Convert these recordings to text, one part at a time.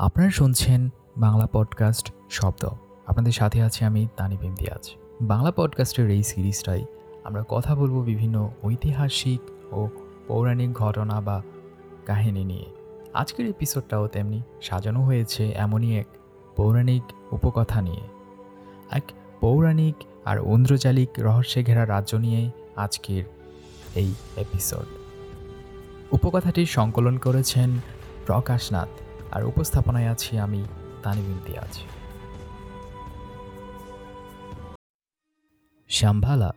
আপনারা শুনছেন বাংলা পডকাস্ট শব্দ। আপনাদের সাথে আছি আমি তানিব ইমতিয়াজ। বাংলা পডকাস্টের এই সিরিজটাই আমরা কথা বলব বিভিন্ন ঐতিহাসিক ও পৌরাণিক ঘটনা বা কাহিনী নিয়ে। আজকের এপিসোডটাও তেমনি সাজানো হয়েছে এমনই এক পৌরাণিক উপকথা নিয়ে। এক পৌরাণিক আর ঐন্দ্রজালিক রহস্যে ঘেরা রাজ্য নিয়ে আজকের এই এপিসোড উপকথাটি সংকলন করেছেন প্রকাশনাথ। আর উপস্থাপনায় আছি আমি তানিম ইমতিয়াজ। শ্যামভালা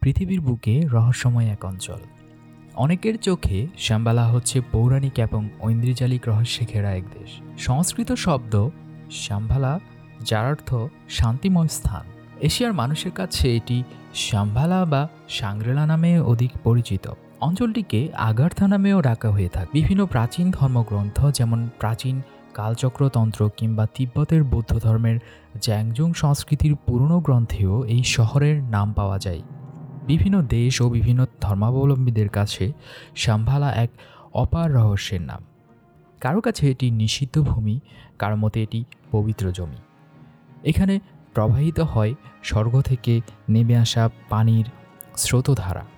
পৃথিবীর বুকে রহস্যময় এক অঞ্চল। অনেকের চোখে শ্যামবালা হচ্ছে পৌরাণিক এবং ঐন্দ্রিজালিক রহস্যে ঘেরা এক দেশ। সংস্কৃত শব্দ শ্যামভালা, যার অর্থ শান্তিময় স্থান। এশিয়ার মানুষের কাছে এটি শ্যামভালা বা সাংগ্রেলা নামে অধিক পরিচিত। অঞ্চলটিকে আগার্থা নামেও ডাকা হয়ে থাকে। বিভিন্ন প্রাচীন ধর্মগ্রন্থ যেমন প্রাচীন কালচক্রতন্ত্র কিংবা তিব্বতের বৌদ্ধ ধর্মের জ্যাংজুং সংস্কৃতির পুরনো গ্রন্থেও এই শহরের নাম পাওয়া যায়। বিভিন্ন দেশ ও বিভিন্ন ধর্মাবলম্বীদের কাছে সাম্ভালা এক অপার রহস্যের নাম। কারও কাছে এটি নিষিদ্ধ ভূমি, কারও মতে এটি পবিত্র জমি। এখানে প্রবাহিত হয় স্বর্গ থেকে নেমে আসা পানির স্রোতধারা।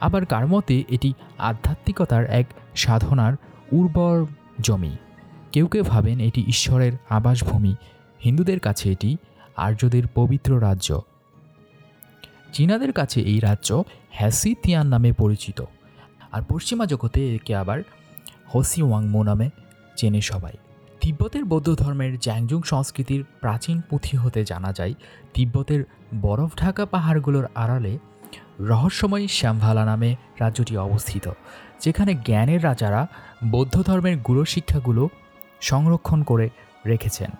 আবার কার মতে এটি আধ্যাত্মিকতার এক সাধনার উর্বর জমি। কেউ কেউ ভাবেন এটি ঈশ্বরের আবাসভূমি। হিন্দুদের কাছে এটি আর্যদের পবিত্র রাজ্য। চীনাদের কাছে এই রাজ্য হ্যাসিতিয়ান নামে পরিচিত। আর পশ্চিমা জগতে একে আবার হসি ওয়াংমো নামে চেনে সবাই। তিব্বতের বৌদ্ধ ধর্মের জ্যাংজুং সংস্কৃতির প্রাচীন পুঁথি হতে জানা যায়, তিব্বতের বরফ ঢাকা পাহাড়গুলোর আড়ালে রহস্যময় শ্যামভালা নামে রাজ্যটি অবস্থিত, যেখানে জ্ঞানের রাজারা বৌদ্ধ ধর্মের গুরু শিক্ষাগুলো সংরক্ষণ করে রেখেছেন।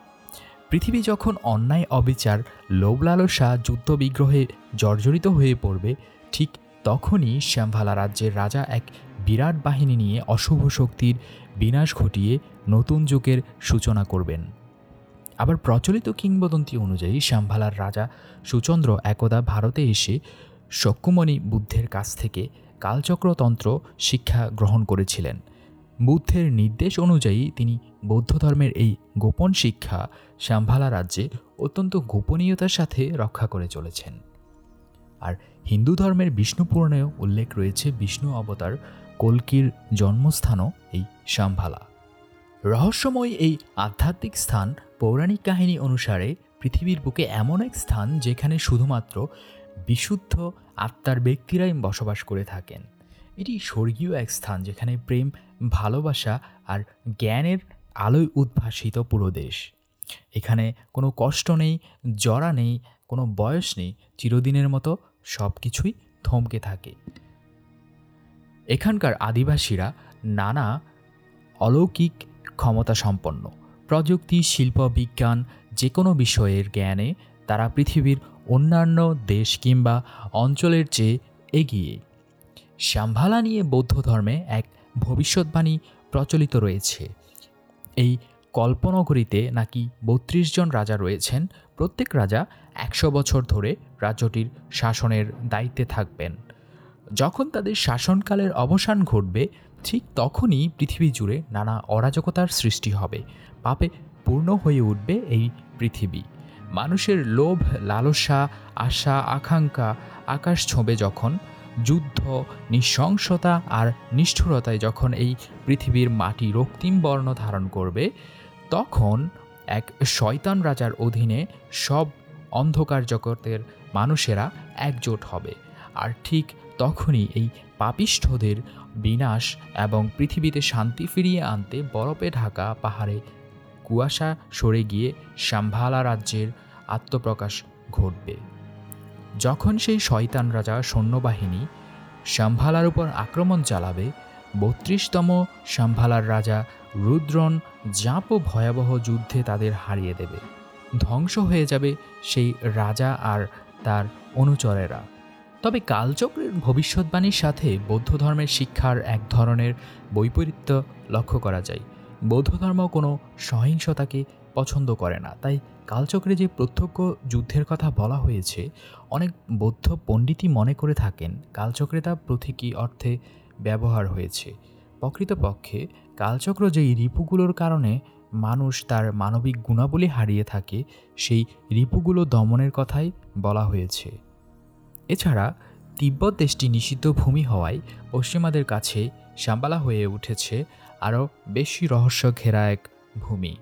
পৃথিবী যখন অন্যায়, অবিচার লোভ লালসা যুদ্ধ জর্জরিত হয়ে পড়বে, ঠিক তখনই শ্যামভালা রাজ্যের রাজা এক বিরাট বাহিনী নিয়ে অশুভ শক্তির বিনাশ ঘটিয়ে নতুন যুগের সূচনা করবেন। আবার প্রচলিত কিংবদন্তি অনুযায়ী শ্যামভালার রাজা সুচন্দ্র একদা ভারতে এসে শক্কুমণি বুদ্ধের কাছ থেকে কালচক্রতন্ত্র শিক্ষা গ্রহণ করেছিলেন। বুদ্ধের নির্দেশ অনুযায়ী তিনি বৌদ্ধ ধর্মের এই গোপন শিক্ষা শ্যামভালা রাজ্যে অত্যন্ত গোপনীয়তার সাথে রক্ষা করে চলেছেন। আর হিন্দু ধর্মের বিষ্ণু পুরাণেও উল্লেখ রয়েছে বিষ্ণু অবতার কল্কির জন্মস্থানও এই শ্যামভালা। রহস্যময় এই আধ্যাত্মিক স্থান পৌরাণিক কাহিনী অনুসারে পৃথিবীর বুকে এমন এক স্থান যেখানে শুধুমাত্র বিশুদ্ধ আত্মার ব্যক্তিরাই বসবাস করে থাকেন। এটি স্বর্গীয় এক স্থান যেখানে প্রেম, ভালোবাসা আর জ্ঞানের আলোয় উদ্ভাসিত পুরো দেশ। এখানে কোনো কষ্ট নেই, জরা নেই, কোনো বয়স নেই, চিরদিনের মতো সব কিছুই থমকে থাকে। এখানকার আদিবাসীরা নানা অলৌকিক ক্ষমতা সম্পন্ন। প্রযুক্তি, শিল্প, বিজ্ঞান যে কোনো বিষয়ের জ্ঞানে তারা পৃথিবীর অন্যান্য দেশ কিংবা অঞ্চলের চেয়ে এগিয়ে। শ্যামভালা নিয়ে বৌদ্ধ ধর্মে এক ভবিষ্যৎবাণী প্রচলিত রয়েছে। এই কল্পনগরীতে নাকি বত্রিশ জন রাজা রয়েছেন। প্রত্যেক রাজা একশো বছর ধরে রাজ্যটির শাসনের দায়িত্বে থাকবেন। যখন তাদের শাসনকালের অবসান ঘটবে, ঠিক তখনই পৃথিবী জুড়ে নানা অরাজকতার সৃষ্টি হবে। পাপে পূর্ণ হয়ে উঠবে এই পৃথিবী। মানুষের লোভ, লালসা, আশা, আকাঙ্ক্ষা, আকাশ ছোঁবে যখন, যুদ্ধ, নৃশংসতা আর নিষ্ঠুরতায় যখন এই পৃথিবীর মাটি রক্তিম বর্ণ ধারণ করবে, তখন এক শয়তান রাজার অধীনে সব অন্ধকার জগতের মানুষেরা একজোট হবে। আর ঠিক তখনই এই পাপিষ্ঠদের বিনাশ এবং পৃথিবীতে শান্তি ফিরিয়ে আনতে বরফে ঢাকা পাহাড়ে কুয়াশা সরে গিয়ে সাম্ভালা রাজ্যের আত্মপ্রকাশ ঘটবে। যখন সেই শয়তান রাজা সৈন্যবাহিনী সাম্ভালার উপর আক্রমণ চালাবে, বত্রিশতম সাম্ভালার রাজা রুদ্রন জাঁপ ভয়াবহ যুদ্ধে তাদের হারিয়ে দেবে। ধ্বংস হয়ে যাবে সেই রাজা আর তার অনুচরেরা। তবে কালচক্রের ভবিষ্যৎবাণীর সাথে বৌদ্ধ ধর্মের শিক্ষার এক ধরনের বৈপরীত্য লক্ষ্য করা যায়। বৌদ্ধ ধর্ম কোনো সহিংসতাকে পছন্দ করে না। তাই কালচক্রে যে প্রত্যক্ষ যুদ্ধের কথা বলা হয়েছে, অনেক বৌদ্ধ পণ্ডিতই মনে করে থাকেন কালচক্রে তা প্রতীকী অর্থে ব্যবহার হয়েছে। প্রকৃতপক্ষে কালচক্র যেই রিপুগুলোর কারণে মানুষ তার মানবিক গুণাবলী হারিয়ে থাকে, সেই রিপুগুলো দমনের কথাই বলা হয়েছে। এছাড়া তিব্বত দেশটি নিষিদ্ধ ভূমি হওয়ায় পশ্চিমাদের কাছে শাম্বালা হয়ে উঠেছে আরও বেশি রহস্য ঘেরা এক ভূমি।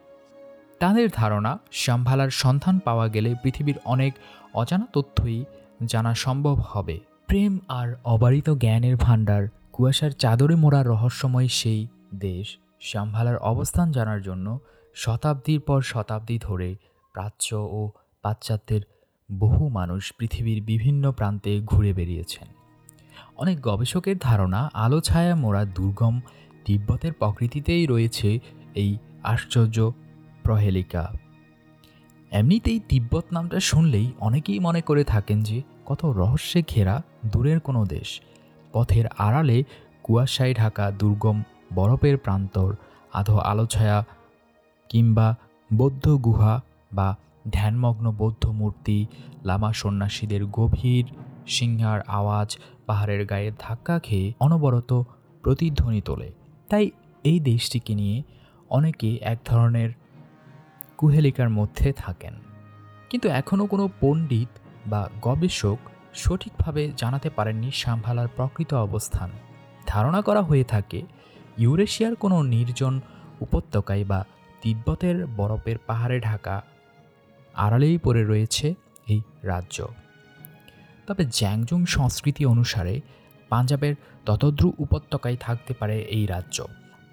তাদের ধারণা শাম্ভালার সন্ধান পাওয়া গেলে পৃথিবীর অনেক অজানা তথ্যই জানা সম্ভব হবে। প্রেম আর অবারিত জ্ঞানের ভাণ্ডার, কুয়াশার চাদরে মোড়া রহস্যময় সেই দেশ শাম্ভালার অবস্থান জানার জন্য শতাব্দীর পর শতাব্দী ধরে প্রাচ্য ও পাশ্চাত্যের বহু মানুষ পৃথিবীর বিভিন্ন প্রান্তে ঘুরে বেরিয়েছেন অনেক গবেষকের ধারণা, আলো ছায়া মোড়া দুর্গম তিব্বতের প্রকৃতিতেই রয়েছে এই আশ্চর্য প্রহেলিকা। এমনিতেই তিব্বত নামটা শুনলেই অনেকেই মনে করে থাকেন যে, কত রহস্যে ঘেরা দূরের কোনো দেশ। পথের আড়ালে কুয়াশায় ঢাকা দুর্গম বরফের প্রান্তর, আধো আলোছায়া কিংবা বৌদ্ধ গুহা বা ধ্যানমগ্ন বৌদ্ধ মূর্তি, লামা সন্ন্যাসীদের গভীর সিংহার আওয়াজ, পাহাড়ের গায়ে ধাক্কা খেয়ে অনবরত প্রতিধ্বনি তোলে। তাই এই দেশটিকে নিয়ে অনেকে এক ধরনের কুহেলিকার মধ্যে থাকেন। কিন্তু এখনও কোনো পণ্ডিত বা গবেষক সঠিকভাবে জানাতে পারেননি সাম্ভালার প্রকৃত অবস্থান। ধারণা করা হয়ে থাকে, ইউরেশিয়ার কোনো নির্জন উপত্যকায় বা তিব্বতের বরফের পাহাড়ে ঢাকা আড়ালেই পড়ে রয়েছে এই রাজ্য। তবে জ্যাংজুং সংস্কৃতি অনুসারে পাঞ্জাবের ততদ্রু উপত্যকায় থাকতে পারে এই রাজ্য।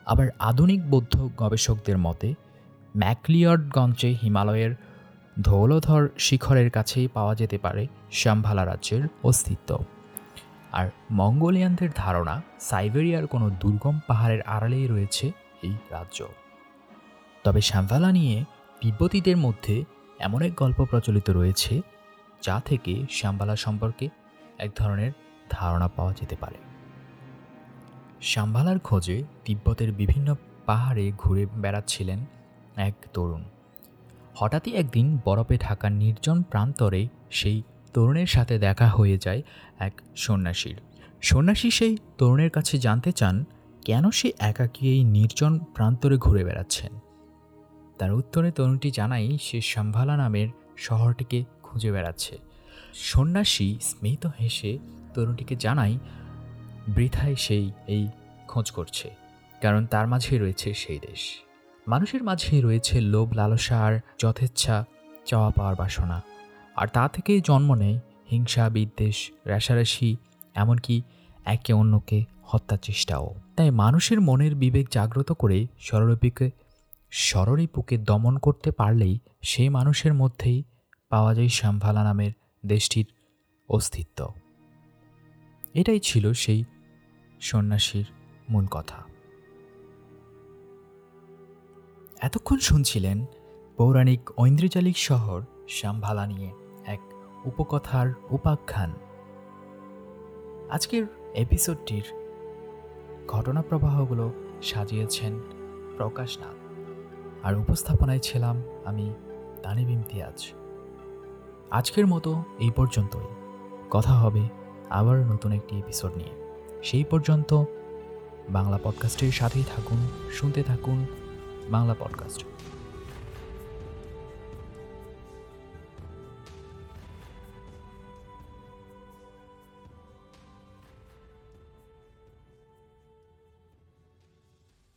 আবার আধুনিক বৌদ্ধ গবেষকদের মতে ম্যাকলিয়ডগঞ্জে হিমালয়ের ধৌলধর শিখরের কাছেই পাওয়া যেতে পারে শ্যামভালা রাজ্যের অস্তিত্ব। আর মঙ্গোলিয়ানদের ধারণা, সাইবেরিয়ার কোনো দুর্গম পাহাড়ের আড়ালেই রয়েছে এই রাজ্য। তবে শ্যামভালা নিয়ে তিব্বতীদের মধ্যে এমন এক গল্প প্রচলিত রয়েছে, যা থেকে শ্যামবালা সম্পর্কে এক ধরনের ধারণা পাওয়া যেতে পারে। শ্যামবালার খোঁজে তিব্বতের বিভিন্ন পাহাড়ে ঘুরে বেড়াচ্ছিলেন এক তরুণ। হঠাৎই একদিন বরফে ঢাকা নির্জন প্রান্তরে সেই তরুণের সাথে দেখা হয়ে যায় এক সন্ন্যাসীর। সন্ন্যাসী সেই তরুণের কাছে জানতে চান, কেন সে একাকী এই নির্জন প্রান্তরে ঘুরে বেড়াচ্ছেন? তার উত্তরে তরুণটি জানাই সে সম্ভালা নামের শহরটিকে খুঁজে বেড়াচ্ছে। সন্ন্যাসী স্মিত হেসে তরুণটিকে জানাই বৃথায় সেই এই খোঁজ করছে, কারণ তার মাঝে রয়েছে সেই দেশ। মানুষের মাঝে রয়েছে লোভ, লালসা আর যথেচ্ছা চাওয়া পাওয়ার বাসনা। আর তা থেকেই জন্ম নেয় হিংসা, বিদ্বেষ, রেশারেশি, এমনকি একে অন্যকে হত্যা চেষ্টাও। তাই মানুষের মনের বিবেক জাগ্রত করে স্বরলিপিকে স্বরলিপুকে দমন করতে পারলেই সেই মানুষের মধ্যেই পাওয়া যায় শ্যামভালা নামের দেশটির অস্তিত্ব। এটাই ছিল সেই সন্ন্যাসীর মূল কথা। এতক্ষণ শুনছিলেন পৌরাণিক ঐন্দ্রজালিক শহর শ্যামভালা নিয়ে এক উপকথার উপাখ্যান। আজকের এপিসোডটির ঘটনা প্রবাহগুলো সাজিয়েছেন প্রকাশনাথ আর উপস্থাপনায় ছিলাম আমি তানিব ইমতিয়াজ। আজকের মতো এই পর্যন্তই। কথা হবে আবার নতুন একটি এপিসোড নিয়ে। সেই পর্যন্ত বাংলা পডকাস্টের সাথেই থাকুন, শুনতে থাকুন বাংলা পডকাস্ট।